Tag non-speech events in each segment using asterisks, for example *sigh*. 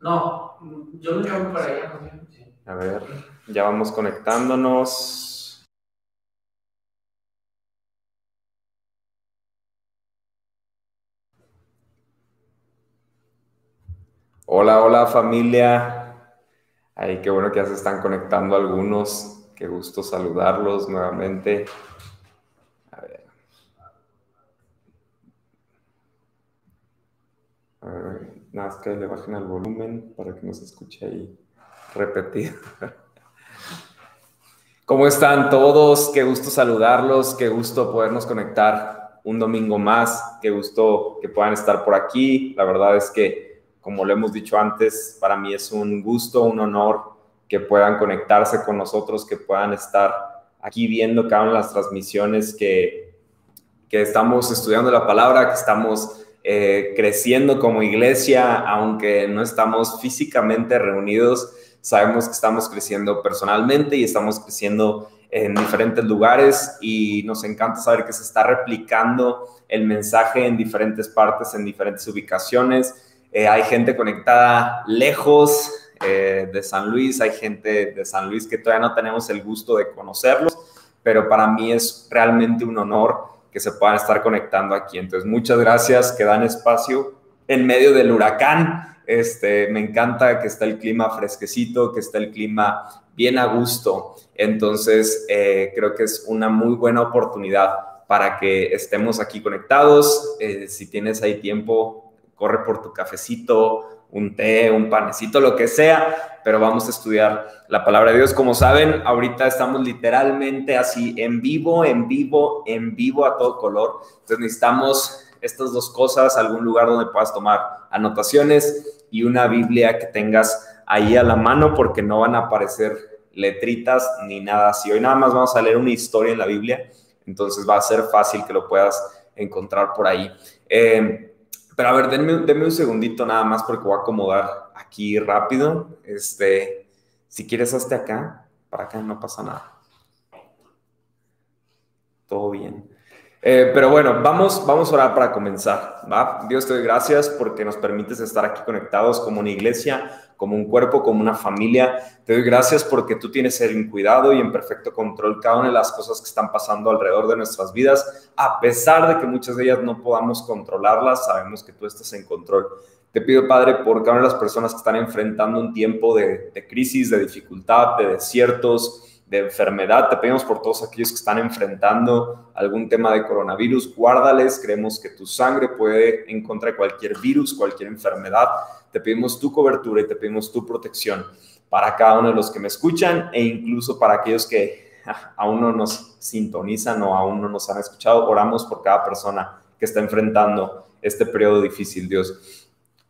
No, yo me cambio para allá. A ver, ya vamos conectándonos. Hola, hola familia. Ay, qué bueno que ya se están conectando algunos. Qué gusto saludarlos nuevamente. A ver. A ver, nada más que le bajen al volumen para que no se escuche ahí repetido. *laughs* ¿Cómo están todos? Qué gusto saludarlos, qué gusto podernos conectar un domingo más, qué gusto que puedan estar por aquí. La verdad es que, como lo hemos dicho antes, para mí es un gusto, un honor que puedan conectarse con nosotros, que puedan estar aquí viendo cada una de las transmisiones que, que estamos estudiando la palabra, que estamos eh, creciendo como iglesia, aunque no estamos físicamente reunidos Sabemos que estamos creciendo personalmente y estamos creciendo en diferentes lugares y nos encanta saber que se está replicando el mensaje en diferentes partes, en diferentes ubicaciones. Eh, hay gente conectada lejos eh, de San Luis, hay gente de San Luis que todavía no tenemos el gusto de conocerlos, pero para mí es realmente un honor que se puedan estar conectando aquí. Entonces, muchas gracias que dan espacio en medio del huracán este, me encanta que está el clima fresquecito, que está el clima bien a gusto. Entonces, eh, creo que es una muy buena oportunidad para que estemos aquí conectados. Eh, si tienes ahí tiempo, corre por tu cafecito, un té, un panecito, lo que sea, pero vamos a estudiar la palabra de Dios. Como saben, ahorita estamos literalmente así en vivo, en vivo, en vivo a todo color. Entonces necesitamos estas dos cosas, algún lugar donde puedas tomar anotaciones y una Biblia que tengas ahí a la mano porque no van a aparecer letritas ni nada así. Hoy nada más vamos a leer una historia en la Biblia, entonces va a ser fácil que lo puedas encontrar por ahí. Eh, pero a ver, denme, un segundito nada más porque voy a acomodar aquí rápido. Este, si quieres, hazte acá, para acá no pasa nada. Todo bien. Eh, pero bueno, vamos, vamos a orar para comenzar. ¿va? Dios te doy gracias porque nos permites estar aquí conectados como una iglesia, como un cuerpo, como una familia. Te doy gracias porque tú tienes en cuidado y en perfecto control cada una de las cosas que están pasando alrededor de nuestras vidas. A pesar de que muchas de ellas no podamos controlarlas, sabemos que tú estás en control. Te pido, Padre, por cada una de las personas que están enfrentando un tiempo de crisis, de dificultad, de desiertos, de enfermedad. Te pedimos por todos aquellos que están enfrentando algún tema de coronavirus, guárdales. Creemos que tu sangre puede encontrar cualquier virus, cualquier enfermedad. Te pedimos tu cobertura y te pedimos tu protección para cada uno de los que me escuchan e incluso para aquellos que aún no nos sintonizan o aún no nos han escuchado. Oramos por cada persona que está enfrentando este periodo difícil, Dios.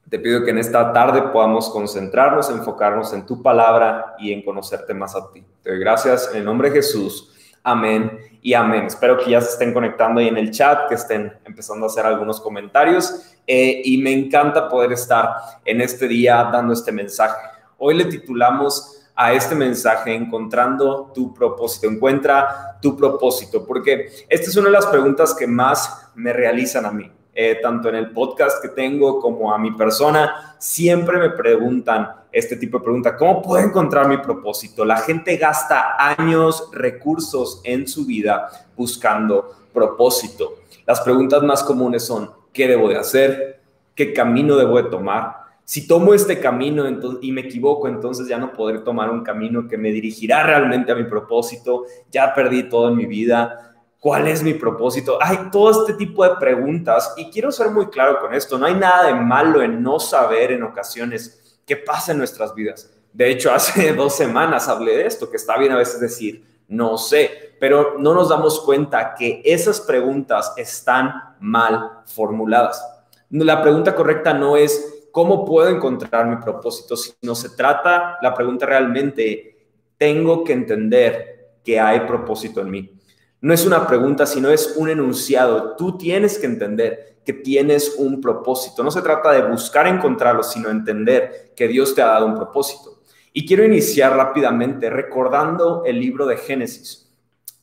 Te pido que en esta tarde podamos concentrarnos, enfocarnos en tu palabra y en conocerte más a ti. Te doy gracias en el nombre de Jesús. Amén y amén. Espero que ya se estén conectando ahí en el chat, que estén empezando a hacer algunos comentarios. Eh, y me encanta poder estar en este día dando este mensaje. Hoy le titulamos a este mensaje encontrando tu propósito. Encuentra tu propósito, porque esta es una de las preguntas que más me realizan a mí. Eh, tanto en el podcast que tengo como a mi persona, siempre me preguntan este tipo de pregunta, ¿cómo puedo encontrar mi propósito? La gente gasta años, recursos en su vida buscando propósito. Las preguntas más comunes son, ¿qué debo de hacer? ¿Qué camino debo de tomar? Si tomo este camino y me equivoco, entonces ya no podré tomar un camino que me dirigirá realmente a mi propósito. Ya perdí todo en mi vida ¿Cuál es mi propósito? Hay todo este tipo de preguntas y quiero ser muy claro con esto. No hay nada de malo en no saber en ocasiones qué pasa en nuestras vidas. De hecho, *laughs* hace dos semanas hablé de esto, que está bien a veces decir, no sé, pero no nos damos cuenta que esas preguntas están mal formuladas. La pregunta correcta no es cómo puedo encontrar mi propósito, sino se trata, la pregunta realmente, tengo que entender que hay propósito en mí. No es una pregunta, sino es un enunciado. Tú tienes que entender que tienes un propósito. No se trata de buscar encontrarlo, sino entender que Dios te ha dado un propósito. Y quiero iniciar rápidamente recordando el libro de Génesis.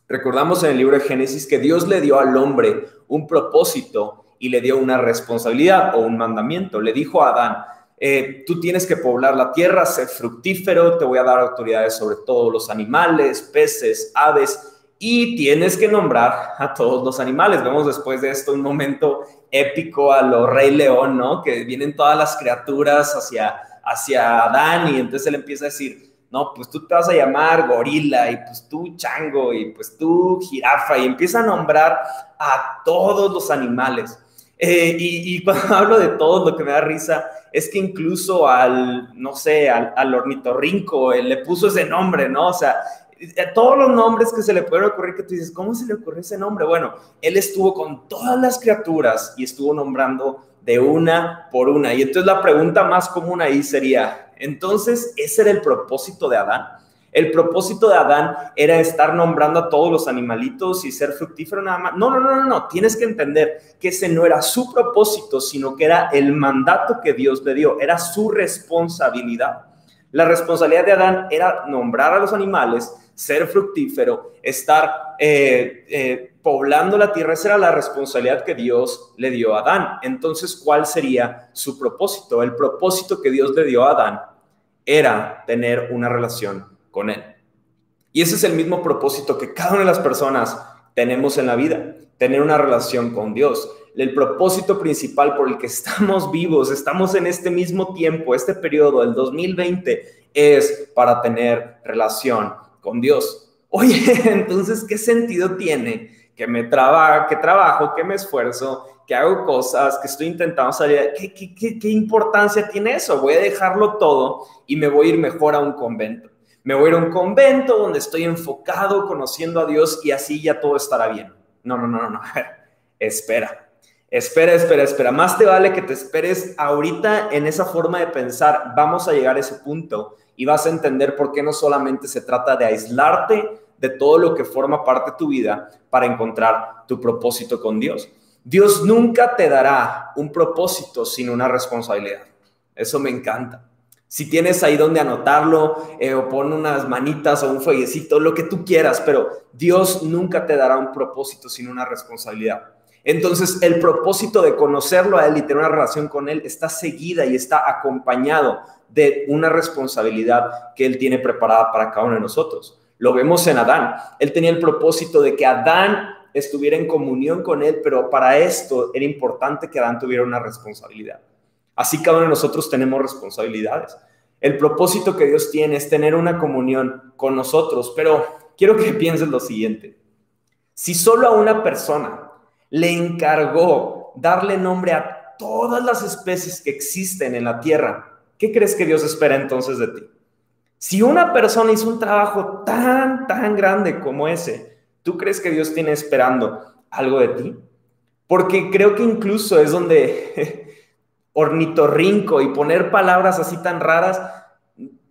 Recordamos en el libro de Génesis que Dios le dio al hombre un propósito y le dio una responsabilidad o un mandamiento. Le dijo a Adán, eh, tú tienes que poblar la tierra, ser fructífero, te voy a dar autoridades sobre todos los animales, peces, aves, y tienes que nombrar a todos los animales. Vemos después de esto un momento épico a lo Rey León, ¿no? Que vienen todas las criaturas hacia, hacia Adán y entonces él empieza a decir, no, pues tú te vas a llamar gorila y pues tú chango y pues tú jirafa y empieza a nombrar a todos los animales. Eh, y, *laughs* cuando hablo de todo, lo que me da risa es que incluso al, no sé, al, al ornitorrinco, él le puso ese nombre, ¿no? O sea, todos los nombres que se le pueden ocurrir que tú dices, ¿cómo se le ocurrió ese nombre? Bueno, él estuvo con todas las criaturas y estuvo nombrando de una por una. Y entonces la pregunta más común ahí sería, entonces, ¿ese era el propósito de Adán? El propósito de Adán era estar nombrando a todos los animalitos y ser fructífero nada más. No, no, no, no, no. Tienes que entender que ese no era su propósito, sino que era el mandato que Dios le dio, era su responsabilidad. La responsabilidad de Adán era nombrar a los animales, ser fructífero, estar eh, eh, poblando la tierra. Esa era la responsabilidad que Dios le dio a Adán. Entonces, ¿cuál sería su propósito? El propósito que Dios le dio a Adán era tener una relación con Él. Y ese es el mismo propósito que cada una de las personas tenemos en la vida, tener una relación con Dios. El propósito principal por el que estamos *laughs* vivos, estamos en este mismo tiempo, este periodo, el 2020, es para tener relación con Dios. Oye, *laughs* entonces, ¿qué sentido tiene que me trabajo, que trabajo, que me esfuerzo, que hago cosas, que estoy intentando salir? ¿Qué, qué, qué, qué importancia tiene eso? Voy a dejarlo todo y me voy a ir mejor a un convento me voy a ir a un convento donde estoy enfocado, conociendo a Dios y así ya todo estará bien. No, no, no, no, no. *laughs* espera, espera, espera, espera. Más te vale que te esperes ahorita en esa forma de pensar. Vamos a llegar a ese punto y vas a entender por qué no solamente se trata de aislarte de todo lo que forma parte de tu vida para encontrar tu propósito con Dios. Dios nunca te dará un propósito sin una responsabilidad. Eso me encanta. Si tienes ahí donde anotarlo, eh, pon unas manitas o un fueguecito, lo que tú quieras, pero Dios nunca te dará un propósito sin una responsabilidad. Entonces, el propósito de conocerlo a Él y tener una relación con Él está seguida y está acompañado de una responsabilidad que Él tiene preparada para cada uno de nosotros. Lo vemos en Adán. Él tenía el propósito de que Adán estuviera en comunión con Él, pero para esto era importante que Adán tuviera una responsabilidad. Así cada uno de nosotros tenemos responsabilidades. El propósito que Dios tiene es tener una comunión con nosotros, pero quiero que pienses lo siguiente. Si solo a una persona le encargó darle nombre a todas las especies que existen en la tierra, ¿qué crees que Dios espera entonces de ti? Si una persona hizo un trabajo tan, tan grande como ese, ¿tú crees que Dios tiene esperando algo de ti? Porque creo que incluso es donde *laughs* ornitorrinco y poner palabras así tan raras,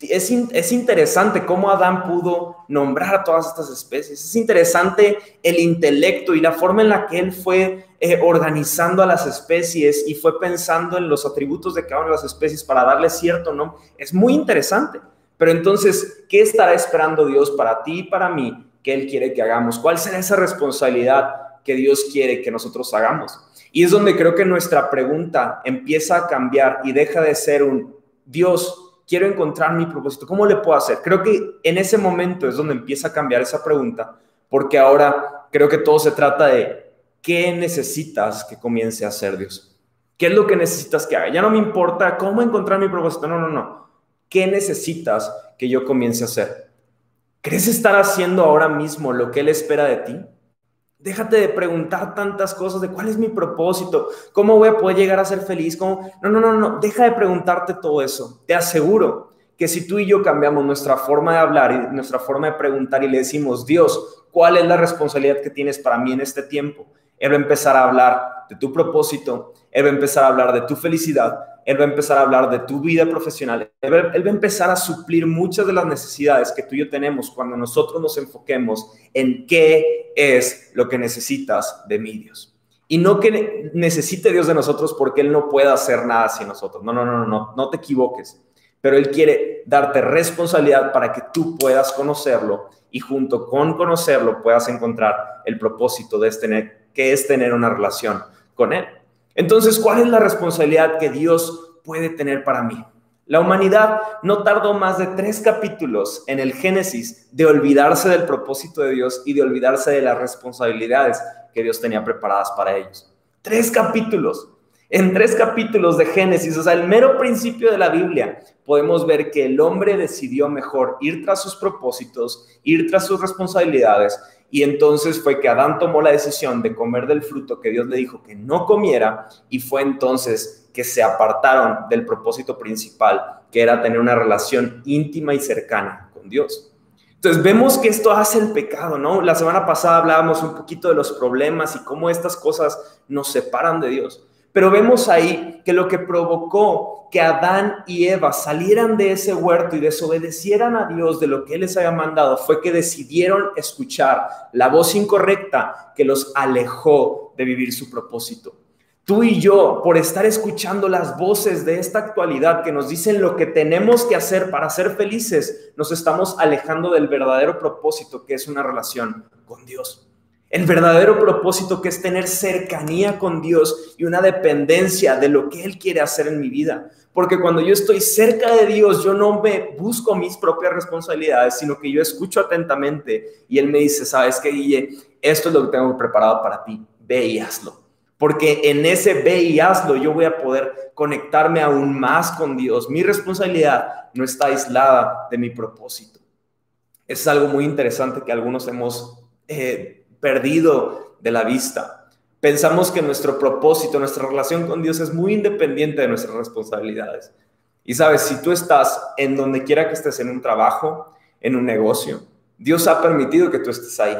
es, es, interesante cómo Adán pudo nombrar a todas estas especies. Es interesante el intelecto y la forma en la que él fue eh, organizando a las especies y fue pensando en los atributos de cada una de las especies para darle cierto nombre. Es muy interesante. Pero entonces, ¿qué estará esperando Dios para ti y para mí que Él quiere que hagamos? ¿Cuál será esa responsabilidad que Dios quiere que nosotros hagamos? Y es donde creo que nuestra pregunta empieza a cambiar y deja de ser un Dios, quiero encontrar mi propósito, ¿cómo le puedo hacer? Creo que en ese momento es donde empieza a cambiar esa pregunta, porque ahora creo que todo se trata de qué necesitas que comience a hacer Dios. ¿Qué es lo que necesitas que haga? Ya no me importa cómo encontrar mi propósito, no, no, no. ¿Qué necesitas que yo comience a hacer? ¿Crees estar haciendo ahora mismo lo que Él espera de ti? Déjate de preguntar tantas cosas de cuál es mi propósito, cómo voy a poder llegar a ser feliz, cómo... No, no, no, no, deja de preguntarte todo eso. Te aseguro que si tú y yo cambiamos nuestra forma de hablar y nuestra forma de preguntar y le decimos, Dios, ¿cuál es la responsabilidad que tienes para mí en este tiempo? Él va a empezar a hablar de tu propósito, Él va a empezar a hablar de tu felicidad, Él va a empezar a hablar de tu vida profesional, Él va, a empezar a suplir muchas de las necesidades que tú y yo tenemos cuando nosotros nos enfoquemos en qué es lo que necesitas de mi Dios. Y no que necesite Dios de nosotros porque Él no pueda hacer nada sin nosotros. No, no, no, no, no, no te equivoques. Pero Él quiere darte responsabilidad para que tú puedas conocerlo y junto con conocerlo puedas encontrar el propósito de tener, que es tener una relación con Él. Entonces, ¿cuál es la responsabilidad que Dios puede tener para mí. La humanidad no tardó más de tres capítulos en el Génesis de olvidarse del propósito de Dios y de olvidarse de las responsabilidades que Dios tenía preparadas para ellos. Tres capítulos. En tres capítulos de Génesis, o sea, el mero principio de la Biblia, podemos ver que el hombre decidió mejor ir tras sus propósitos, ir tras sus responsabilidades, y entonces fue que Adán tomó la decisión de comer del fruto que Dios le dijo que no comiera, y fue entonces que se apartaron del propósito principal, que era tener una relación íntima y cercana con Dios. Entonces vemos que esto hace el pecado, ¿no? La semana pasada hablábamos un poquito de los problemas y cómo estas cosas nos separan de Dios. Pero vemos ahí que lo que provocó que Adán y Eva salieran de ese huerto y desobedecieran a Dios de lo que Él les había mandado fue que decidieron escuchar la voz incorrecta que los alejó de vivir su propósito. Tú y yo, por estar escuchando las voces de esta actualidad que nos dicen lo que tenemos que hacer para ser felices, nos estamos alejando del verdadero propósito que es una relación con Dios. El verdadero propósito que es tener cercanía con Dios y una dependencia de lo que Él quiere hacer en mi vida. Porque cuando yo estoy cerca de Dios, yo no me busco mis propias responsabilidades, sino que yo escucho atentamente y Él me dice, sabes qué, Guille, esto es lo que tengo preparado para ti, ve y hazlo. Porque en ese ve y hazlo yo voy a poder conectarme aún más con Dios. Mi responsabilidad no está aislada de mi propósito. Es algo muy interesante que algunos hemos... Eh, perdido de la vista. Pensamos que nuestro propósito, nuestra relación con Dios es muy independiente de nuestras responsabilidades. Y sabes, si tú estás en donde quiera que estés, en un trabajo, en un negocio, Dios ha permitido que tú estés ahí.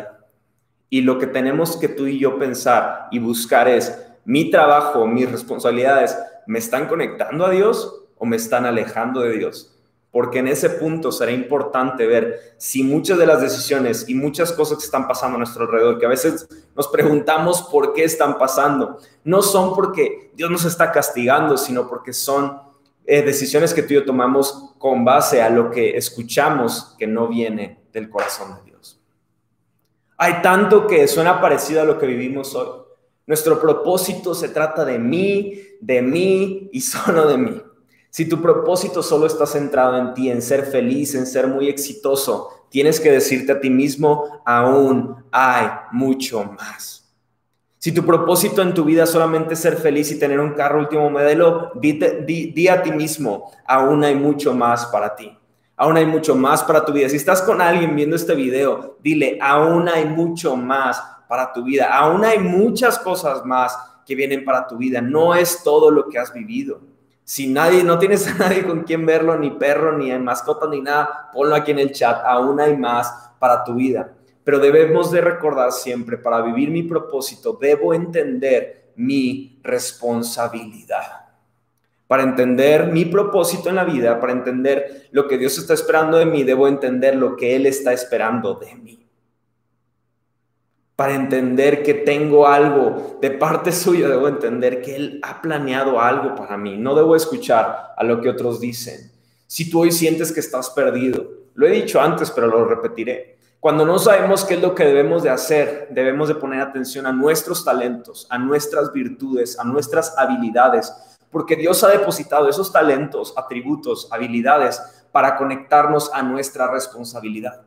Y lo que tenemos que tú y yo pensar y buscar es, mi trabajo, mis responsabilidades, ¿me están conectando a Dios o me están alejando de Dios? Porque en ese punto será importante ver si muchas de las decisiones y muchas cosas que están pasando a nuestro alrededor, que a veces nos preguntamos por qué están pasando, no son porque Dios nos está castigando, sino porque son eh, decisiones que tú y yo tomamos con base a lo que escuchamos que no viene del corazón de Dios. Hay tanto que suena parecido a lo que vivimos hoy. Nuestro propósito se trata de mí, de mí y solo de mí. Si tu propósito solo está centrado en ti, en ser feliz, en ser muy exitoso, tienes que decirte a ti mismo, aún hay mucho más. Si tu propósito en tu vida solamente es ser feliz y tener un carro último modelo, di, a ti mismo, aún hay mucho más para ti. Aún hay mucho más para tu vida. Si estás con alguien viendo este video, dile, aún hay mucho más para tu vida. Aún hay muchas cosas más que vienen para tu vida. No es todo lo que has vivido. Si nadie, no tienes a nadie con quien verlo, ni perro, ni mascota, ni nada, ponlo aquí en el chat. Aún hay más para tu vida. Pero debemos de recordar siempre, para vivir mi propósito, debo entender mi responsabilidad. Para entender mi propósito en la vida, para entender lo que Dios está esperando de mí, debo entender lo que Él está esperando de mí para entender que tengo algo de parte *laughs* suya, debo entender que Él ha planeado algo para mí. No debo escuchar a lo que otros dicen. Si tú hoy sientes que estás perdido, lo he dicho antes, pero lo repetiré. Cuando no sabemos qué es lo que debemos de hacer, debemos de poner atención a nuestros talentos, a nuestras virtudes, a nuestras habilidades, porque Dios ha depositado esos talentos, atributos, habilidades para conectarnos a nuestra responsabilidad.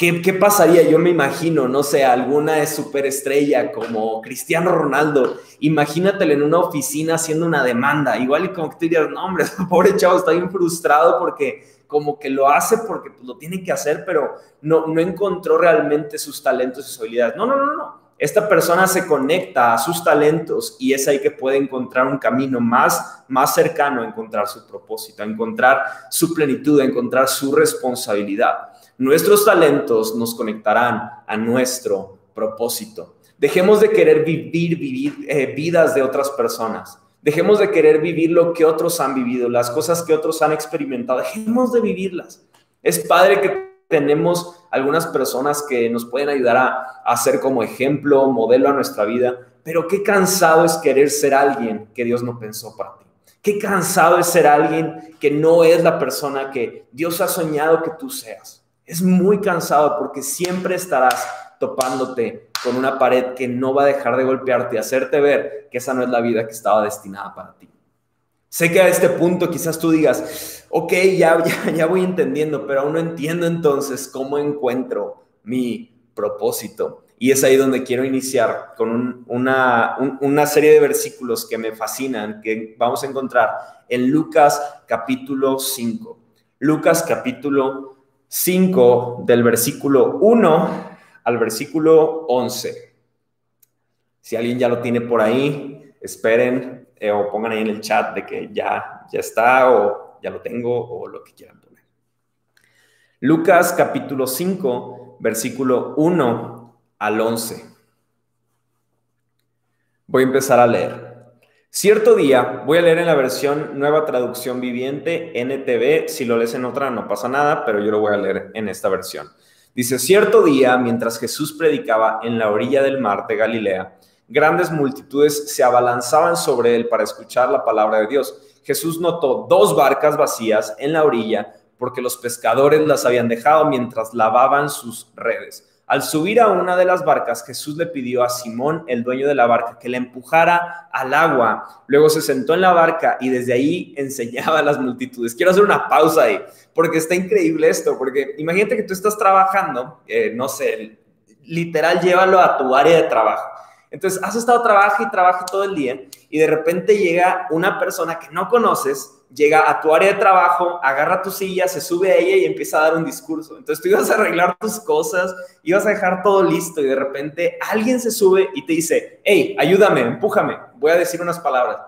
¿Qué, pasaría? Yo me imagino, no sé, alguna superestrella como Cristiano Ronaldo. Imagínatelo en una oficina haciendo una demanda. Igual y como que tú dirías, no, hombre, *laughs* pobre chavo está bien frustrado porque como que lo hace porque pues, lo tiene que hacer, pero no, no encontró realmente sus talentos y sus habilidades. No, no, no, no. Esta persona se conecta a sus talentos y es ahí que puede encontrar un camino más, más cercano a encontrar su propósito, a encontrar su plenitud, a encontrar su responsabilidad. Nuestros talentos nos conectarán a nuestro propósito. Dejemos de querer vivir, eh, vidas de otras personas. Dejemos de querer vivir lo que otros han vivido, las cosas que otros han experimentado. Dejemos de vivirlas. Es padre que tenemos algunas personas que nos pueden ayudar a, a ser como ejemplo, modelo a nuestra vida, pero qué cansado es querer ser alguien que Dios no pensó para ti. Qué cansado es ser alguien que no es la persona que Dios ha soñado que tú seas. Es muy cansado porque siempre estarás topándote con una pared que no va a dejar de golpearte y hacerte ver que esa no es la vida que estaba destinada para ti. Sé que a este punto quizás tú digas, ok, ya, ya, ya voy entendiendo, pero aún no entiendo entonces cómo encuentro mi propósito. Y es ahí donde quiero iniciar con una, una serie de versículos que me fascinan, que vamos a encontrar en Lucas capítulo 5. Lucas capítulo 5 del versículo 1 al versículo 11. Si alguien ya lo tiene por ahí, esperen eh, o pongan ahí en el chat de que ya, ya está o ya lo tengo o lo que quieran poner. Lucas capítulo 5, versículo 1 al 11. Voy a empezar a leer. Cierto día, voy a leer en la versión Nueva Traducción Viviente, NTV, si lo lees en otra no pasa nada, pero yo lo voy a leer en esta versión. Dice, cierto día, mientras Jesús predicaba en la orilla del mar de Galilea, grandes multitudes se abalanzaban sobre él para escuchar la palabra de Dios. Jesús notó dos barcas vacías en la orilla porque los pescadores las habían dejado mientras lavaban sus redes. Al subir a una de las barcas, Jesús le pidió a Simón, el dueño de la barca, que le empujara al agua. Luego se sentó en la barca y desde ahí *laughs* enseñaba a las multitudes. Quiero hacer una pausa ahí, porque está increíble esto, porque imagínate que tú estás trabajando, eh, no sé, literal, llévalo a tu área de trabajo. Entonces, has estado trabajando y trabajando todo el día y de repente llega una persona que no conoces llega a tu área de trabajo, agarra tu silla, se sube a ella y empieza a dar un discurso. Entonces tú ibas a arreglar tus cosas, ibas a dejar todo listo y de repente alguien se sube y te dice, hey, ayúdame, empújame, voy a decir unas palabras.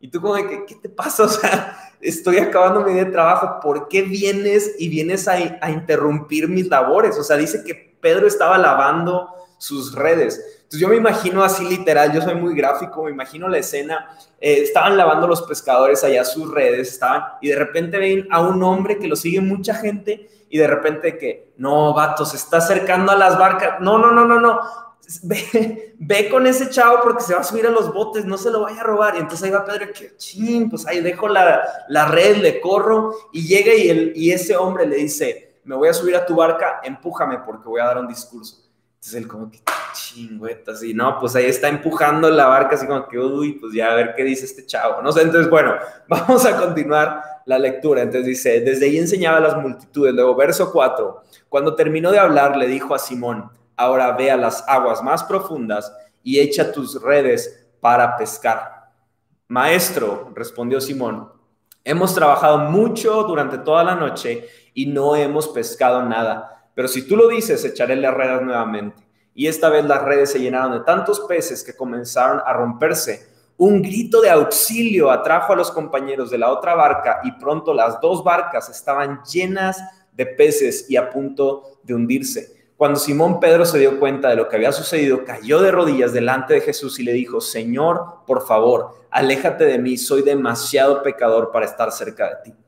Y tú como de que, ¿qué te pasa? *laughs* O sea, estoy acabando mi día de trabajo, ¿por qué vienes y vienes a, a interrumpir mis labores? O sea, dice que Pedro estaba lavando sus redes. Entonces yo me imagino así literal, yo soy muy gráfico, me imagino la escena, eh, estaban lavando los pescadores allá sus redes, estaban, y de repente ven a un hombre que lo sigue mucha gente, y de repente que, no, vato, se está acercando a las barcas, no, no, no, no, no, *laughs* ve, ve con ese chavo porque se va a subir a los botes, no se lo vaya a robar, y entonces ahí va Pedro, que ching, pues ahí dejo la, la red, le corro, y llega y, el, y ese hombre le dice, me voy a subir a tu barca, empújame porque voy a dar un discurso. Entonces él como que chingüeta, así, no, pues ahí está empujando la barca, así como que, uy, pues ya a ver qué dice este chavo, no sé, entonces bueno, *laughs* vamos a continuar la lectura, entonces dice, desde ahí enseñaba a las multitudes, luego verso 4, cuando terminó de hablar le dijo a Simón, ahora ve a las aguas más profundas y echa tus redes para pescar. Maestro, respondió Simón, hemos trabajado mucho durante toda la noche y no hemos pescado nada pero si tú lo dices, echaré las redes nuevamente. Y esta vez las redes se llenaron de tantos peces que comenzaron a romperse. Un grito de auxilio atrajo a los compañeros de la otra barca y pronto las dos barcas estaban llenas de peces y a punto de hundirse. Cuando Simón Pedro se dio cuenta de lo que había sucedido, cayó de rodillas delante de Jesús y le dijo, Señor, por favor, aléjate de mí, soy demasiado pecador para estar cerca de ti.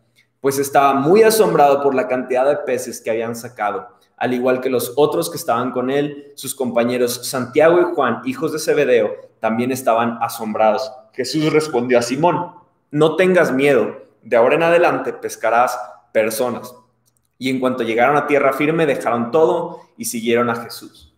Pues estaba muy asombrado por la cantidad de peces que habían sacado al igual que los otros que estaban con él, sus compañeros Santiago y Juan, hijos de Zebedeo, también estaban asombrados. Jesús respondió a Simón, no tengas miedo, de ahora en adelante pescarás personas. Y en cuanto llegaron a tierra firme, dejaron todo y siguieron a Jesús.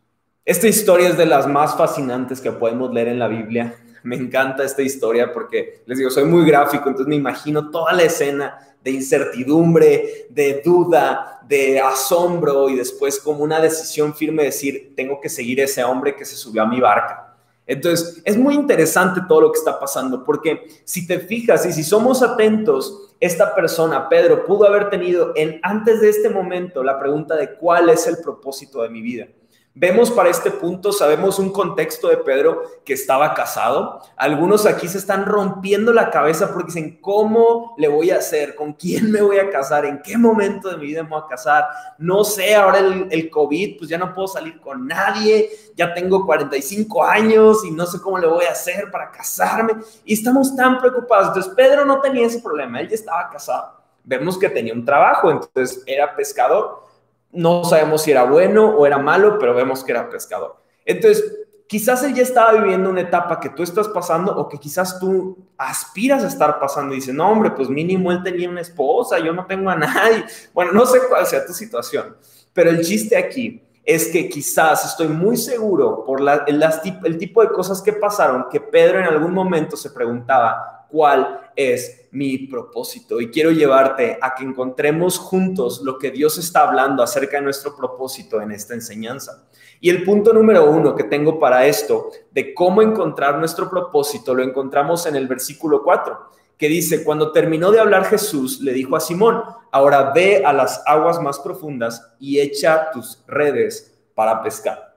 Esta historia es de las más fascinantes que podemos leer en la Biblia. Me encanta esta historia porque, les digo, soy muy gráfico, entonces me imagino toda la escena de incertidumbre, de duda, de asombro y después como una decisión firme de decir, tengo que seguir ese hombre que se subió a mi barca. Entonces, es muy interesante todo lo que está pasando, porque si te fijas y si somos atentos, esta persona, Pedro, pudo haber tenido en antes de este momento la pregunta de cuál es el propósito de mi vida. Vemos para este punto, sabemos un contexto de Pedro que estaba casado. Algunos aquí se están rompiendo la cabeza porque dicen, ¿cómo le voy a hacer? ¿Con quién me voy a casar? ¿En qué momento de mi vida me voy a casar? No sé, ahora el, el COVID, pues ya no puedo salir con nadie, ya tengo 45 años y no sé cómo le voy a hacer para casarme. Y estamos tan preocupados. Entonces, Pedro no tenía ese problema, él ya estaba casado. Vemos que tenía un trabajo, entonces era pescador no sabemos si era bueno o era malo, pero vemos que era pescador. Entonces, quizás él ya estaba viviendo una etapa que tú estás pasando o que quizás tú aspiras a estar pasando y dices, no, hombre, pues mínimo él tenía una esposa, yo no tengo a nadie. Bueno, no sé cuál sea tu situación, pero el chiste aquí es que quizás estoy muy seguro por el, el tipo de cosas que pasaron que Pedro en algún momento se preguntaba, ¿cuál es mi propósito. Y quiero llevarte a que encontremos juntos lo que Dios está hablando acerca de nuestro propósito en esta enseñanza. Y el punto número uno que tengo para esto, de cómo encontrar nuestro propósito, lo encontramos en el versículo 4, que dice, cuando terminó de hablar Jesús, le dijo a Simón, ahora ve a las aguas más profundas y echa tus redes para pescar.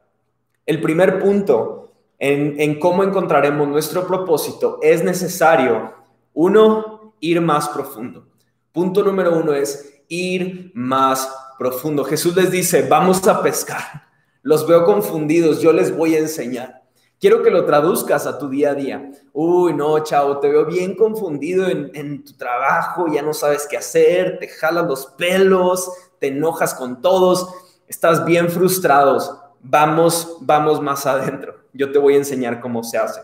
El primer punto en, en cómo encontraremos nuestro propósito es necesario, uno, ir más profundo. Punto número uno es ir más profundo. Jesús les dice, vamos a pescar. Los veo confundidos, yo les voy a enseñar. Quiero que lo traduzcas a tu día a día. Uy, no, chavo, te veo bien confundido en, en, tu trabajo, ya no sabes qué hacer, te jalas los pelos, te enojas con todos, estás bien frustrados. Vamos, vamos más adentro. Yo te voy a enseñar cómo se hace.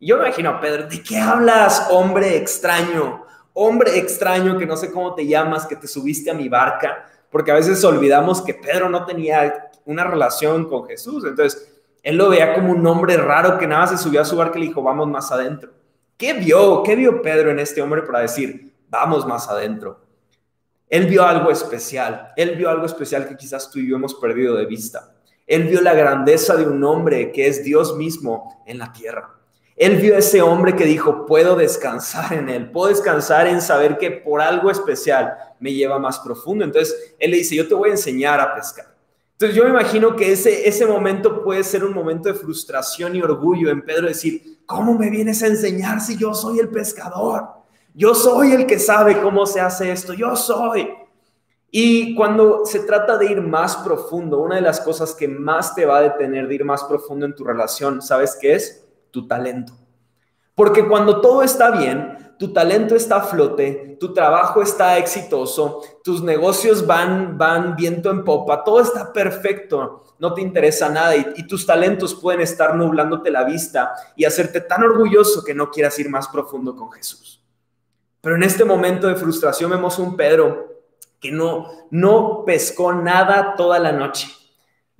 Yo me imagino Pedro, ¿de qué hablas, hombre extraño? Hombre extraño que no sé cómo te llamas, que te subiste a mi barca, porque a veces olvidamos que Pedro no tenía una relación con Jesús. Entonces, él lo veía como un hombre raro que nada se subió a su barca y le dijo, vamos más adentro. ¿Qué vio? ¿Qué vio Pedro en este hombre para decir, vamos más adentro? Él vio algo especial. Él vio algo especial que quizás tú y yo hemos perdido de vista. Él vio la grandeza de un hombre que es Dios mismo en la tierra. Él vio a ese hombre que dijo, puedo descansar en él, puedo descansar en saber que por algo especial me lleva más profundo. Entonces, él le dice, yo te voy a enseñar a pescar. Entonces yo me imagino que ese, ese momento puede ser un momento de frustración y orgullo en Pedro decir, ¿cómo me vienes a enseñar si yo soy el pescador? Yo soy el que sabe cómo se hace esto, yo soy. Y cuando se trata de ir más profundo, una de las cosas que más te va a detener de ir más profundo en tu relación, ¿sabes qué es? Tu talento. Porque cuando todo está bien, tu talento está a flote, tu trabajo está exitoso, tus negocios van, van viento en popa, todo está perfecto, no te interesa nada y, tus talentos pueden estar nublándote la vista y hacerte tan orgulloso que no quieras ir más profundo con Jesús. Pero en este momento de frustración vemos un Pedro que no, no pescó nada toda la noche.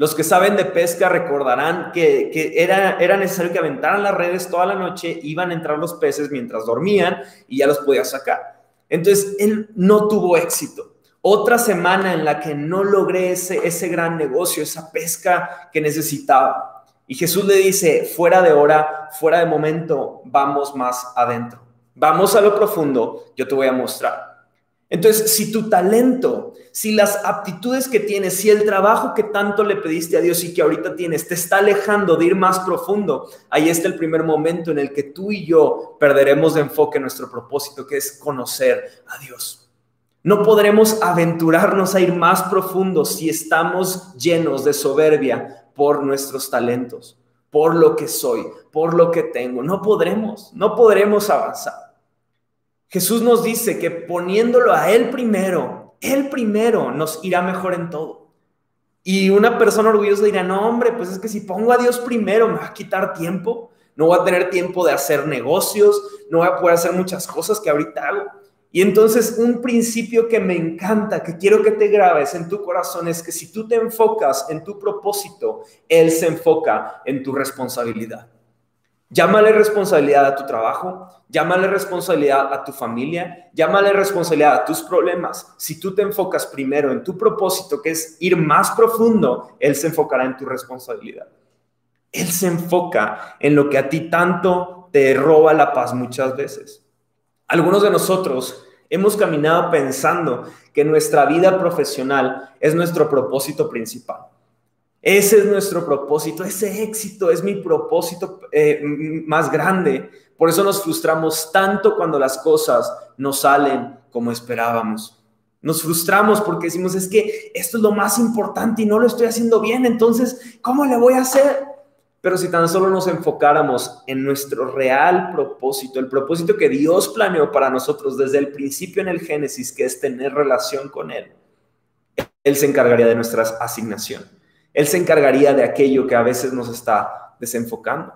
Los que saben de pesca recordarán que, era, necesario que aventaran las redes toda la noche, iban a entrar los peces mientras dormían y ya los podía sacar. Entonces, él no tuvo éxito. Otra semana en la que no logré ese gran negocio, esa pesca que necesitaba. Y Jesús le dice, fuera de hora, fuera de momento, vamos más adentro. Vamos a lo profundo, yo te voy a mostrar. Entonces, si tu talento, si las aptitudes que tienes, si el trabajo que tanto le pediste a Dios y que ahorita tienes te está alejando de ir más profundo, ahí está el primer momento en el que tú y yo perderemos de enfoque nuestro propósito, que es conocer a Dios. No podremos aventurarnos a ir más profundo si estamos llenos de soberbia por nuestros talentos, por lo que soy, por lo que tengo. No podremos, no podremos avanzar. Jesús nos dice que poniéndolo a Él primero, Él primero nos irá mejor en todo. Y una persona orgullosa dirá, no, hombre, pues es que si pongo a Dios primero me va a quitar tiempo, no voy a tener tiempo de hacer negocios, no voy a poder hacer muchas cosas que ahorita hago. Y entonces un principio que me encanta, que quiero que te grabes en tu corazón, es que si tú te enfocas en tu propósito, Él se enfoca en tu responsabilidad. Llámale responsabilidad a tu trabajo, llámale responsabilidad a tu familia, llámale responsabilidad a tus problemas. Si tú te enfocas primero en tu propósito, que es ir más profundo, Él se enfocará en tu responsabilidad. Él se enfoca en lo que a ti tanto te roba la paz muchas veces. Algunos de nosotros hemos caminado pensando que nuestra vida profesional es nuestro propósito principal. Ese es nuestro propósito, ese éxito es mi propósito eh, más grande. Por eso nos frustramos tanto cuando las cosas no salen como esperábamos. Nos frustramos porque decimos, es que esto es lo más importante y no lo estoy haciendo bien, entonces, ¿cómo le voy a hacer? Pero si tan solo nos enfocáramos en nuestro real propósito, el propósito que Dios planeó para nosotros desde el principio en el Génesis, que es tener relación con Él, Él se encargaría de nuestra asignación. Él se encargaría de aquello que a veces nos está desenfocando.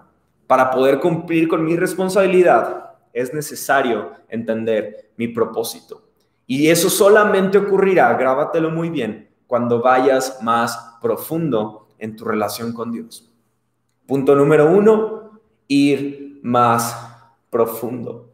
Para poder cumplir con mi responsabilidad es necesario entender mi propósito. Y eso solamente ocurrirá, grábatelo muy bien, cuando vayas más profundo en tu relación con Dios. Punto número uno, ir más profundo.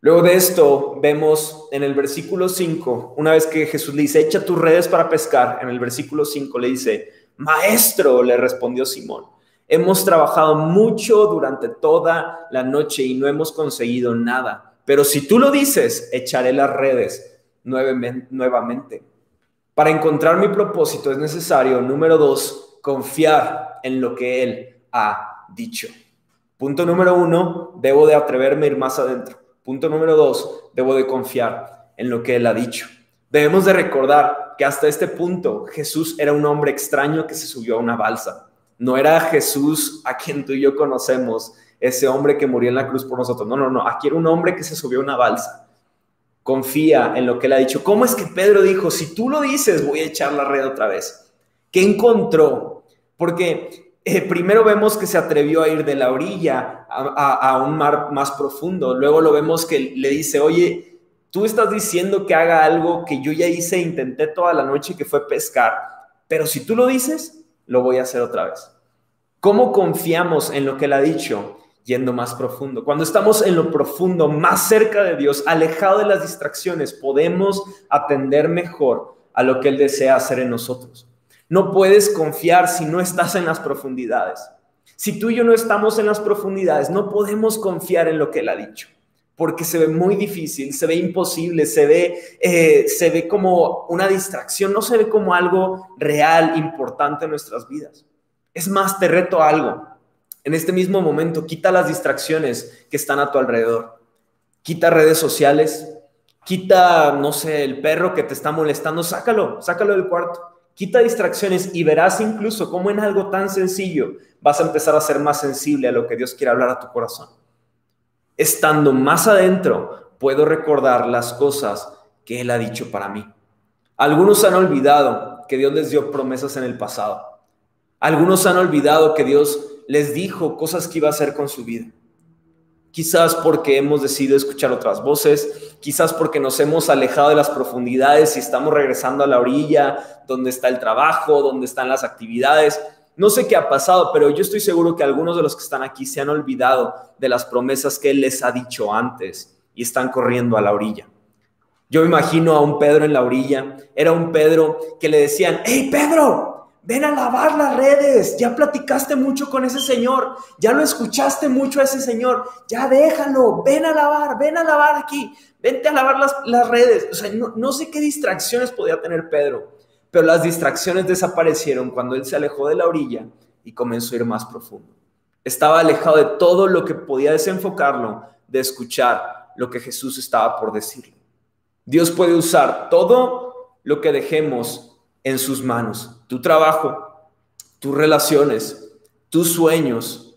Luego de esto vemos en el versículo 5, una vez que Jesús le dice, echa tus redes para pescar, en el versículo 5 le dice, maestro, le respondió Simón, hemos trabajado mucho durante toda la noche y no hemos conseguido nada, pero si tú lo dices, echaré las redes nuevamente. Para encontrar mi propósito es necesario, número dos, confiar en lo que Él ha dicho. Punto número uno, debo de atreverme a ir más adentro. Punto número dos, debo de confiar en lo que Él ha dicho. Debemos de recordar que hasta este punto Jesús era un hombre extraño que se subió a una balsa. No era Jesús a quien tú y yo conocemos, ese hombre que murió en la cruz por nosotros. No, no, no. Aquí era un hombre que se subió a una balsa. Confía en lo que Él ha dicho. ¿Cómo es que Pedro dijo, si tú lo dices, voy a echar la red otra vez? ¿Qué encontró? Porque eh, primero vemos que se atrevió a ir de la orilla a, un mar más profundo. Luego lo vemos que le dice, oye, tú estás diciendo que haga algo que yo ya hice, intenté toda la noche, que fue pescar, pero si tú lo dices, lo voy a hacer otra vez. ¿Cómo confiamos en lo que él ha dicho? Yendo más profundo. Cuando estamos en lo profundo, más cerca de Dios, alejado de las distracciones, podemos atender mejor a lo que Él desea hacer en nosotros. No puedes confiar si no estás en las profundidades. Si tú y yo no estamos en las profundidades, no podemos confiar en lo que Él ha dicho, porque se ve muy difícil, se ve imposible, se ve, eh, se ve como una distracción, no se ve como algo real, importante en nuestras vidas. Es más, te reto algo. En este mismo momento, quita las distracciones que están a tu alrededor. Quita redes sociales, quita, no sé, el perro que te está molestando, sácalo, sácalo del cuarto Quita distracciones y verás incluso cómo en algo tan sencillo vas a empezar a ser más sensible a lo que Dios quiere hablar a tu corazón. Estando más adentro, puedo recordar las cosas que Él ha dicho para mí. Algunos han olvidado que Dios les dio promesas en el pasado. Algunos han olvidado que Dios les dijo cosas que iba a hacer con su vida quizás porque hemos decidido escuchar otras voces, quizás porque nos hemos alejado de las profundidades y estamos regresando a la orilla donde está el trabajo, donde están las actividades. No sé qué ha pasado, pero yo estoy seguro que algunos de los que están aquí se han olvidado de las promesas que Él les ha dicho antes y están corriendo a la orilla. Yo imagino a un Pedro en la orilla, era un Pedro que le decían, hey Pedro, ven a lavar las redes, ya platicaste mucho con ese señor, ya lo escuchaste mucho a ese señor, ya déjalo, ven a lavar, ven a lavar aquí, vente a lavar las, redes. O sea, no, no sé qué distracciones podía tener Pedro, pero las distracciones desaparecieron cuando él se alejó de la orilla y comenzó a ir más profundo. Estaba alejado de todo lo que podía desenfocarlo de escuchar lo que Jesús estaba por decirle. Dios puede usar todo lo que dejemos en sus manos. Tu trabajo, tus relaciones, tus sueños,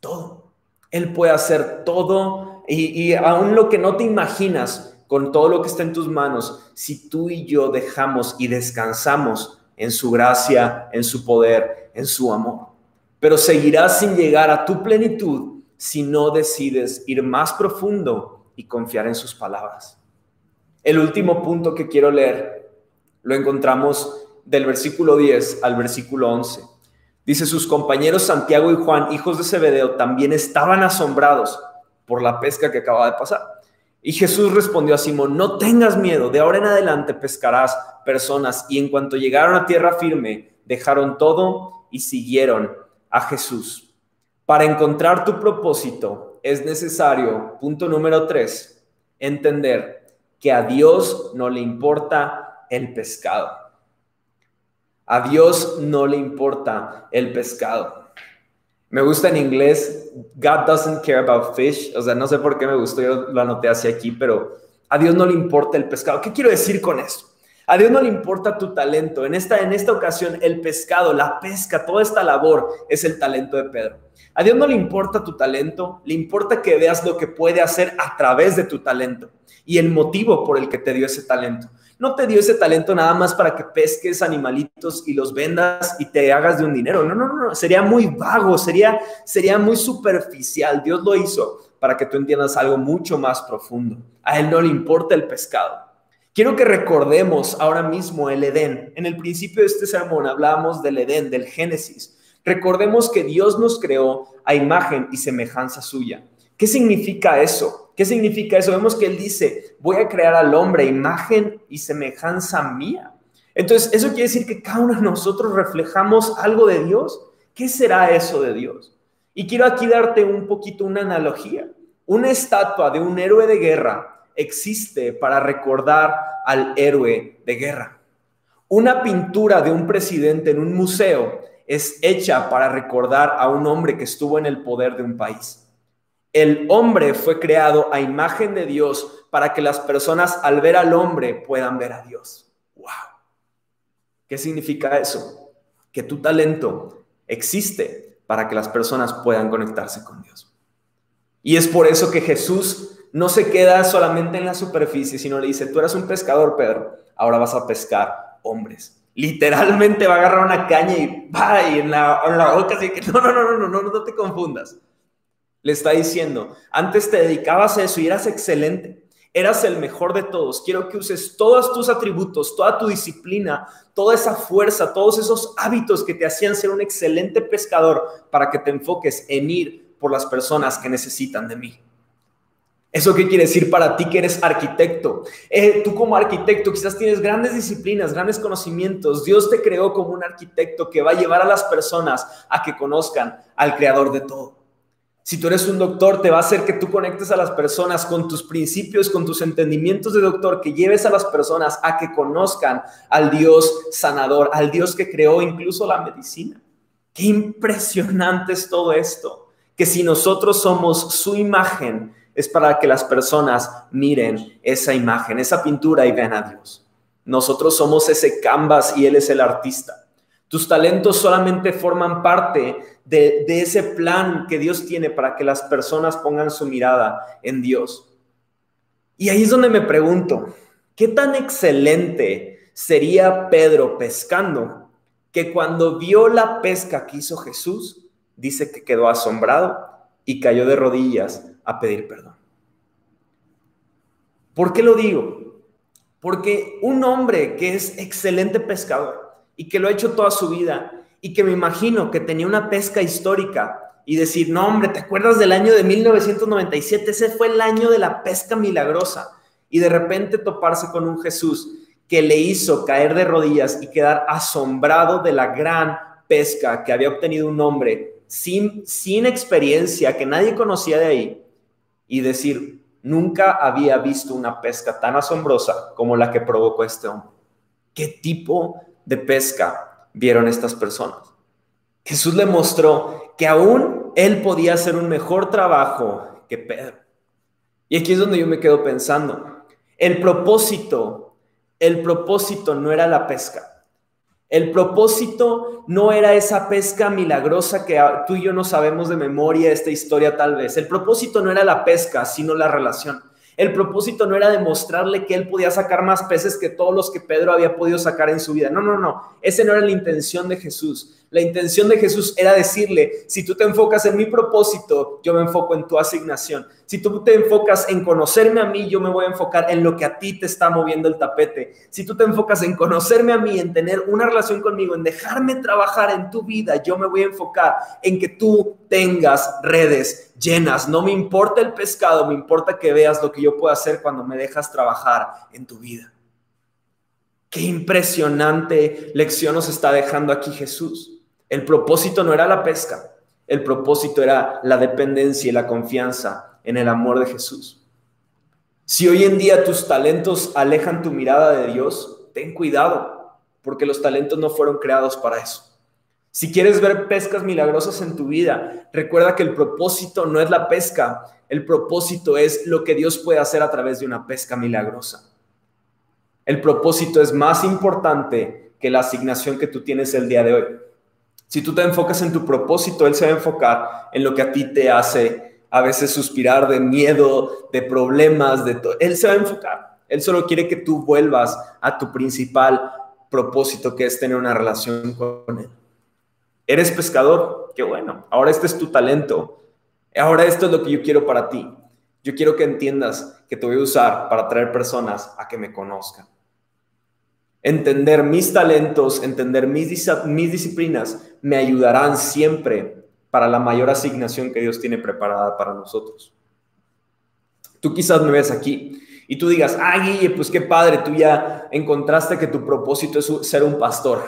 todo. Él puede hacer todo y, y aún lo que no te imaginas con todo lo que está en tus manos, si tú y yo dejamos y descansamos en su gracia, en su poder, en su amor. Pero seguirás sin llegar a tu plenitud si no decides ir más profundo y confiar en sus palabras. El último punto que quiero leer lo encontramos del versículo 10 al versículo 11. Dice, sus compañeros Santiago y Juan, hijos de Zebedeo, también estaban asombrados por la pesca que acaba de pasar. Y Jesús respondió a Simón, no tengas miedo, de ahora en adelante pescarás personas. Y en cuanto llegaron a tierra firme, dejaron todo y siguieron a Jesús. Para encontrar tu propósito es necesario, punto número tres, entender que a Dios no le importa el pescado. A Dios no le importa el pescado. Me gusta en inglés, God doesn't care about fish. O sea, no sé por qué me gustó, yo lo anoté hacia aquí, pero a Dios no le importa el pescado. ¿Qué quiero decir con esto? A Dios no le importa tu talento. En esta, en esta ocasión, el pescado, la pesca, toda esta labor es el talento de Pedro. A Dios no le importa tu talento, le importa que veas lo que puede hacer a través de tu talento y el motivo por el que te dio ese talento no te dio ese talento nada más para que pesques animalitos y los vendas y te hagas de un dinero. No, no, no, sería muy vago, sería, sería muy superficial. Dios lo hizo para que tú entiendas algo mucho más profundo. A Él no le importa el pescado. Quiero que recordemos ahora mismo el Edén. En el principio de este sermón hablábamos del Edén, del Génesis. Recordemos que Dios nos creó a imagen y semejanza suya. ¿Qué significa eso? ¿Qué significa eso? Vemos que él dice, voy a crear al hombre imagen y semejanza mía. Entonces, eso quiere decir que cada uno de nosotros reflejamos algo de Dios. ¿Qué será eso de Dios? Y quiero aquí darte un poquito una analogía. Una estatua de un héroe de guerra existe para recordar al héroe de guerra. Una pintura de un presidente en un museo es hecha para recordar a un hombre que estuvo en el poder de un país. El hombre fue creado a imagen de Dios para que las personas al ver al hombre puedan ver a Dios. ¡Wow! ¿Qué significa eso? Que tu talento existe para que las personas puedan conectarse con Dios. Y es por eso que Jesús no se queda solamente en la superficie, sino le dice, tú eres un pescador, Pedro, ahora vas a pescar hombres. Literalmente va a agarrar una caña y va y en la, en la boca así que no, no, no, no, no, no, no te confundas. Le está diciendo, antes te dedicabas a eso y eras excelente, eras el mejor de todos. Quiero que uses todos tus atributos, toda tu disciplina, toda esa fuerza, todos esos hábitos que te hacían ser un excelente pescador para que te enfoques en ir por las personas que necesitan de mí. ¿Eso qué quiere decir para ti que eres arquitecto? Eh, tú como arquitecto quizás tienes grandes disciplinas, grandes conocimientos. Dios te creó como un arquitecto que va a llevar a las personas a que conozcan al creador de todo. Si tú eres un doctor, te va a hacer que tú conectes a las personas con tus principios, con tus entendimientos de doctor, que lleves a las personas a que conozcan al Dios sanador, al Dios que creó incluso la medicina. Qué impresionante es todo esto, que si nosotros somos su imagen, es para que las personas miren esa imagen, esa pintura y vean a Dios. Nosotros somos ese canvas y Él es el artista. Tus talentos solamente forman parte de, ese plan que Dios tiene para que las personas pongan su mirada en Dios. Y ahí es donde me pregunto, ¿qué tan excelente sería Pedro pescando que cuando vio la pesca que hizo Jesús, dice que quedó asombrado y cayó de rodillas a pedir perdón. ¿Por qué lo digo? Porque un hombre que es excelente pescador y que lo ha hecho toda su vida y que me imagino que tenía una pesca histórica y decir, no hombre, ¿te acuerdas del año de 1997? Ese fue el año de la pesca milagrosa. Y de repente toparse con un Jesús que le hizo caer de rodillas y quedar asombrado de la gran pesca que había obtenido un hombre sin, sin experiencia, que nadie conocía de ahí, y decir, nunca había visto una pesca tan asombrosa como la que provocó este hombre. ¿Qué tipo de pesca vieron estas personas? Jesús le mostró que aún él podía hacer un mejor trabajo que Pedro. Y aquí es donde yo me quedo pensando. El propósito, el propósito no era la pesca. El propósito no era esa pesca milagrosa que tú y yo no sabemos de memoria esta historia tal vez. El propósito no era la pesca, sino la relación. El propósito no era demostrarle que él podía sacar más peces que todos los que Pedro había podido sacar en su vida. No, no, no. Esa no era la intención de Jesús. La intención de Jesús era decirle, si tú te enfocas en mi propósito, yo me enfoco en tu asignación. Si tú te enfocas en conocerme a mí, yo me voy a enfocar en lo que a ti te está moviendo el tapete. Si tú te enfocas en conocerme a mí, en tener una relación conmigo, en dejarme trabajar en tu vida, yo me voy a enfocar en que tú tengas redes llenas. No me importa el pescado, me importa que veas lo que yo puedo hacer cuando me dejas trabajar en tu vida. Qué impresionante lección nos está dejando aquí Jesús. El propósito no era la pesca, el propósito era la dependencia y la confianza en el amor de Jesús. Si hoy en día tus talentos alejan tu mirada de Dios, ten cuidado, porque los talentos no fueron creados para eso. Si quieres ver pescas milagrosas en tu vida, recuerda que el propósito no es la pesca, el propósito es lo que Dios puede hacer a través de una pesca milagrosa. El propósito es más importante que la asignación que tú tienes el día de hoy. Si tú te enfocas en tu propósito, Él se va a enfocar en lo que a ti te hace a veces suspirar de miedo, de problemas, de todo. Él se va a enfocar. Él solo quiere que tú vuelvas a tu principal propósito, que es tener una relación con Él. ¿Eres pescador? Qué bueno. Ahora este es tu talento. Ahora esto es lo que yo quiero para ti. Yo quiero que entiendas que te voy a usar para traer personas a que me conozcan entender mis talentos, entender mis, mis disciplinas, me ayudarán siempre para la mayor asignación que Dios tiene preparada para nosotros. Tú quizás me ves aquí y tú digas, ah, Guille, pues qué padre, tú ya encontraste que tu propósito es ser un pastor.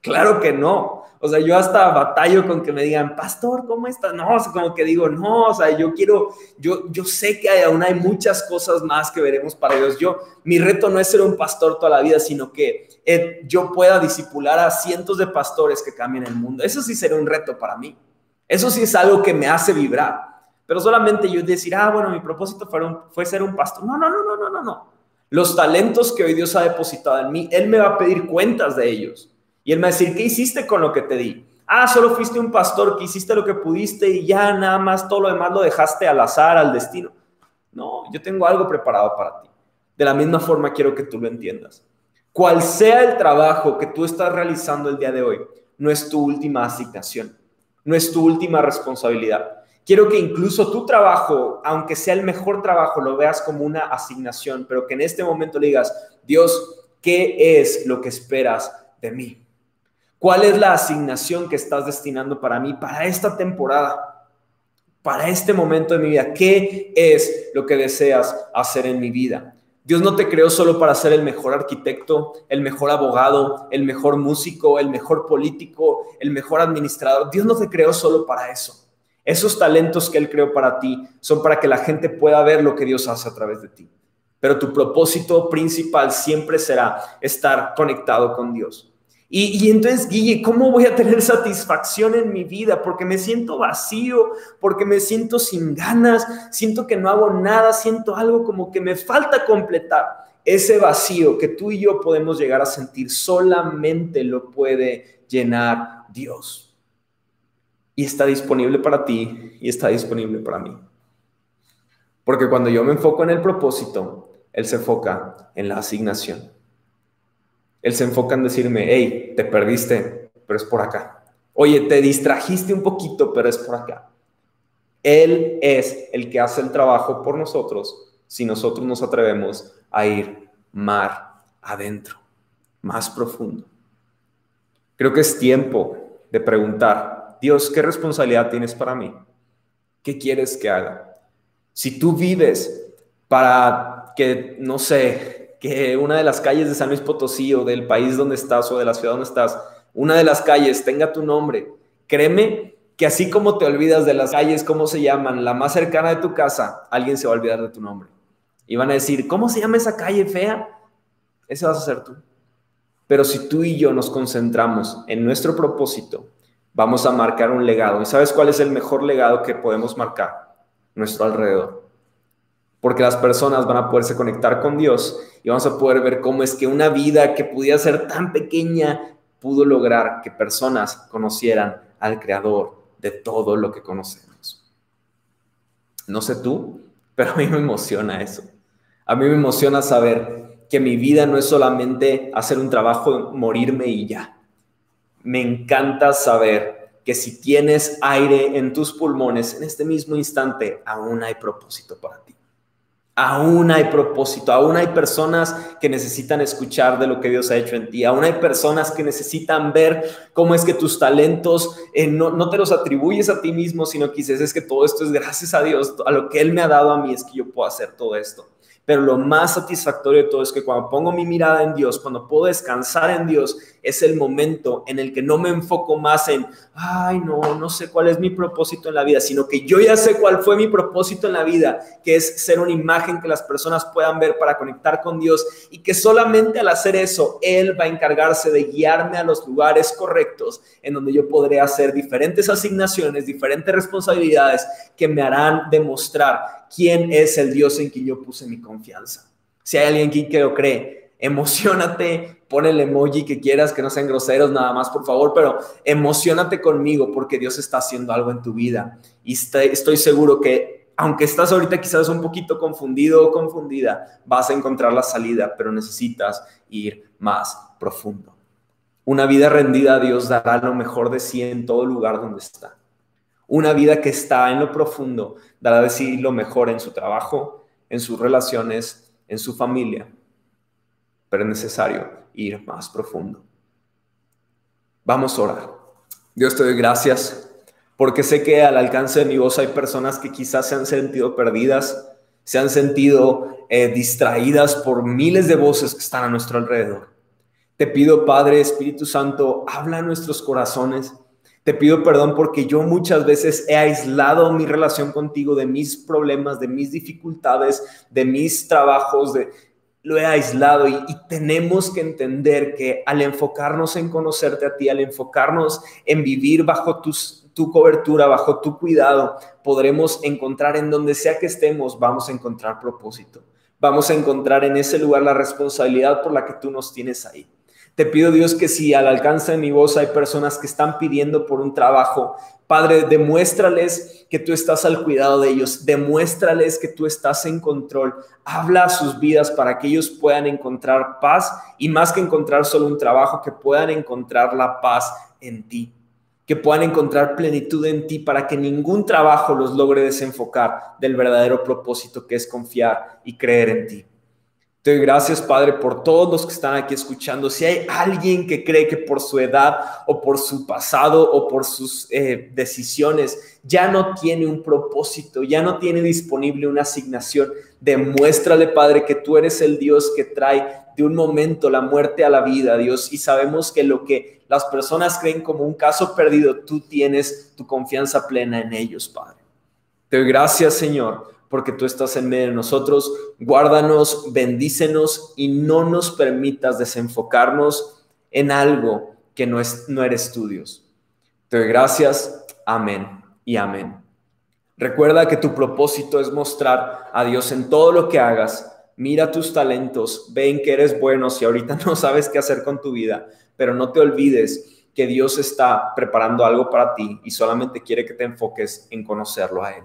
Claro que no. O sea, yo hasta batallo con que me digan, pastor, ¿cómo estás? No, o sea, como que digo, no, o sea, yo quiero, yo, yo sé que aún hay muchas cosas más que veremos para Dios. Yo, mi reto no es ser un pastor toda la vida, sino que eh, yo pueda disipular a cientos de pastores que cambien el mundo. Eso sí sería un reto para mí. Eso sí es algo que me hace vibrar. Pero solamente yo decir, ah, bueno, mi propósito fue, fue ser un pastor. No, no, no, no, no, no, no. Los talentos que hoy Dios ha depositado en mí, Él me va a pedir cuentas de ellos. Y él me va a decir, ¿qué hiciste con lo que te di? Ah, solo fuiste un pastor que hiciste lo que pudiste y ya nada más todo lo demás lo dejaste al azar, al destino. No, yo tengo algo preparado para ti. De la misma forma quiero que tú lo entiendas. Cual sea el trabajo que tú estás realizando el día de hoy, no es tu última asignación, no es tu última responsabilidad. Quiero que incluso tu trabajo, aunque sea el mejor trabajo, lo veas como una asignación, pero que en este momento le digas, Dios, ¿qué es lo que esperas de mí? ¿Cuál es la asignación que estás destinando para mí, para esta temporada, para este momento de mi vida? ¿Qué es lo que deseas hacer en mi vida? Dios no te creó solo para ser el mejor arquitecto, el mejor abogado, el mejor músico, el mejor político, el mejor administrador. Dios no te creó solo para eso. Esos talentos que Él creó para ti son para que la gente pueda ver lo que Dios hace a través de ti. Pero tu propósito principal siempre será estar conectado con Dios. Y, entonces, Guille, ¿cómo voy a tener satisfacción en mi vida? Porque me siento vacío, porque me siento sin ganas, siento que no hago nada, siento algo como que me falta completar. Ese vacío que tú y yo podemos llegar a sentir solamente lo puede llenar Dios. Y está disponible para ti y está disponible para mí. Porque cuando yo me enfoco en el propósito, Él se enfoca en la asignación. Él se enfoca en decirme, hey, te perdiste, pero es por acá. Oye, te distrajiste un poquito, pero es por acá. Él es el que hace el trabajo por nosotros si nosotros nos atrevemos a ir mar adentro, más profundo. Creo que es tiempo de preguntar, Dios, ¿qué responsabilidad tienes para mí? ¿Qué quieres que haga? Si tú vives para que, no sé, que una de las calles de San Luis Potosí o del país donde estás o de la ciudad donde estás, una de las calles tenga tu nombre, créeme que así como te olvidas de las calles, ¿cómo se llaman? La más cercana de tu casa, alguien se va a olvidar de tu nombre. Y van a decir, ¿cómo se llama esa calle fea? Ese vas a ser tú. Pero si tú y yo nos concentramos en nuestro propósito, vamos a marcar un legado. ¿Y sabes cuál es el mejor legado que podemos marcar? Nuestro alrededor porque las personas van a poderse conectar con Dios y vamos a poder ver cómo es que una vida que pudiera ser tan pequeña pudo lograr que personas conocieran al Creador de todo lo que conocemos. No sé tú, pero a mí me emociona eso. A mí me emociona saber que mi vida no es solamente hacer un trabajo, morirme y ya. Me encanta saber que si tienes aire en tus pulmones en este mismo instante, aún hay propósito para ti. Aún hay propósito, aún hay personas que necesitan escuchar de lo que Dios ha hecho en ti, aún hay personas que necesitan ver cómo es que tus talentos eh, no, no, te los atribuyes a ti mismo, sino que es que todo esto es gracias a Dios, a lo que Él me ha dado a mí es que yo puedo hacer todo esto. Pero lo más satisfactorio de todo es que cuando pongo mi mirada en Dios, cuando puedo descansar en Dios, es el momento en el que no me enfoco más en, ay, no, no sé cuál es mi propósito en la vida, sino que yo ya sé cuál fue mi propósito en la vida, que es ser una imagen que las personas puedan ver para conectar con Dios y que solamente al hacer eso, Él va a encargarse de guiarme a los lugares correctos en donde yo podré hacer diferentes asignaciones, diferentes responsabilidades que me harán demostrar quién es el Dios en quien yo puse mi confianza. Si hay alguien aquí que lo cree, emocionate, pon el emoji que quieras, que no sean groseros nada más, por favor, pero emocionate conmigo porque Dios está haciendo algo en tu vida. Y estoy seguro que aunque estás ahorita quizás un poquito confundido o confundida, vas a encontrar la salida, pero necesitas ir más profundo. Una vida rendida a Dios dará lo mejor de sí en todo lugar donde está. Una vida que está en lo profundo dará de sí lo mejor en su trabajo, en sus relaciones, en su familia. Pero es necesario ir más profundo. Vamos a orar. Dios te doy gracias porque sé que al alcance de mi voz hay personas que quizás se han sentido perdidas, se han sentido eh, distraídas por miles de voces que están a nuestro alrededor. Te pido, Padre, Espíritu Santo, habla a nuestros corazones. Te pido perdón porque yo muchas veces he aislado mi relación contigo de mis problemas, de mis dificultades, de mis trabajos, de, lo he aislado y, tenemos que entender que al enfocarnos en conocerte a ti, al enfocarnos en vivir bajo tus, tu cobertura, bajo tu cuidado, podremos encontrar en donde sea que estemos, vamos a encontrar propósito. Vamos a encontrar en ese lugar la responsabilidad por la que tú nos tienes ahí. Te pido Dios que si al alcance de mi voz hay personas que están pidiendo por un trabajo, Padre, demuéstrales que tú estás al cuidado de ellos, demuéstrales que tú estás en control, habla a sus vidas para que ellos puedan encontrar paz y más que encontrar solo un trabajo, que puedan encontrar la paz en ti, que puedan encontrar plenitud en ti para que ningún trabajo los logre desenfocar del verdadero propósito que es confiar y creer en ti. Te doy gracias, Padre, por todos los que están aquí escuchando. Si hay alguien que cree que por su edad o por su pasado o por sus eh, decisiones ya no tiene un propósito, ya no tiene disponible una asignación, demuéstrale, Padre, que tú eres el Dios que trae de un momento la muerte a la vida, Dios. Y sabemos que lo que las personas creen como un caso perdido, tú tienes tu confianza plena en ellos, Padre. Te doy gracias, Señor porque tú estás en medio de nosotros. Guárdanos, bendícenos y no nos permitas desenfocarnos en algo que no, es, no eres tú, Dios. Te doy gracias. Amén y amén. Recuerda que tu propósito es mostrar a Dios en todo lo que hagas. Mira tus talentos, ven que eres bueno si ahorita *laughs* no sabes qué hacer con tu vida, pero no te olvides que Dios está preparando algo para ti y solamente quiere que te enfoques en conocerlo a Él.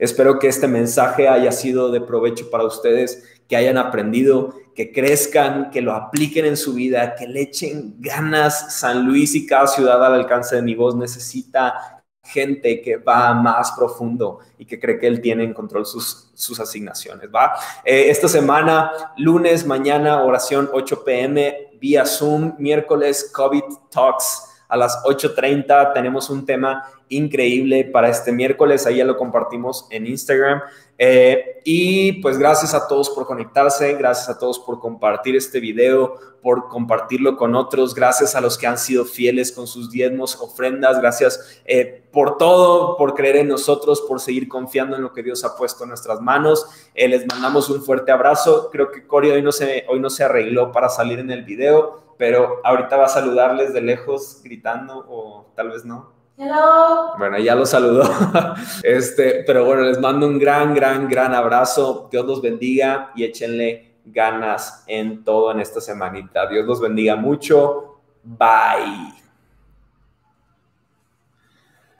Espero que este mensaje haya sido de provecho para ustedes, que hayan aprendido, que crezcan, que lo apliquen en su vida, que le echen ganas. San Luis y cada ciudad al alcance de mi voz necesita gente que va más profundo y que cree que él tiene en control sus, sus asignaciones, ¿va? Eh, esta semana, lunes, mañana, oración 8 pm, vía Zoom, miércoles, COVID Talks a las 8.30 tenemos un tema increíble para este miércoles, ahí ya lo compartimos en Instagram. Eh, y pues gracias a todos por conectarse, gracias a todos por compartir este video, por compartirlo con otros, gracias a los que han sido fieles con sus diezmos, ofrendas, gracias eh, por todo, por creer en nosotros, por seguir confiando en lo que Dios ha puesto en nuestras manos. Eh, les mandamos un fuerte abrazo. Creo que Cory hoy no, se, hoy no se arregló para salir en el video, pero ahorita va a saludarles de lejos gritando o tal vez no. Hello. Bueno, ya lo saludó. *laughs* Este, pero bueno, les mando un gran, gran, gran abrazo. Dios los bendiga y échenle ganas en todo en esta semanita. Dios los bendiga mucho. Bye.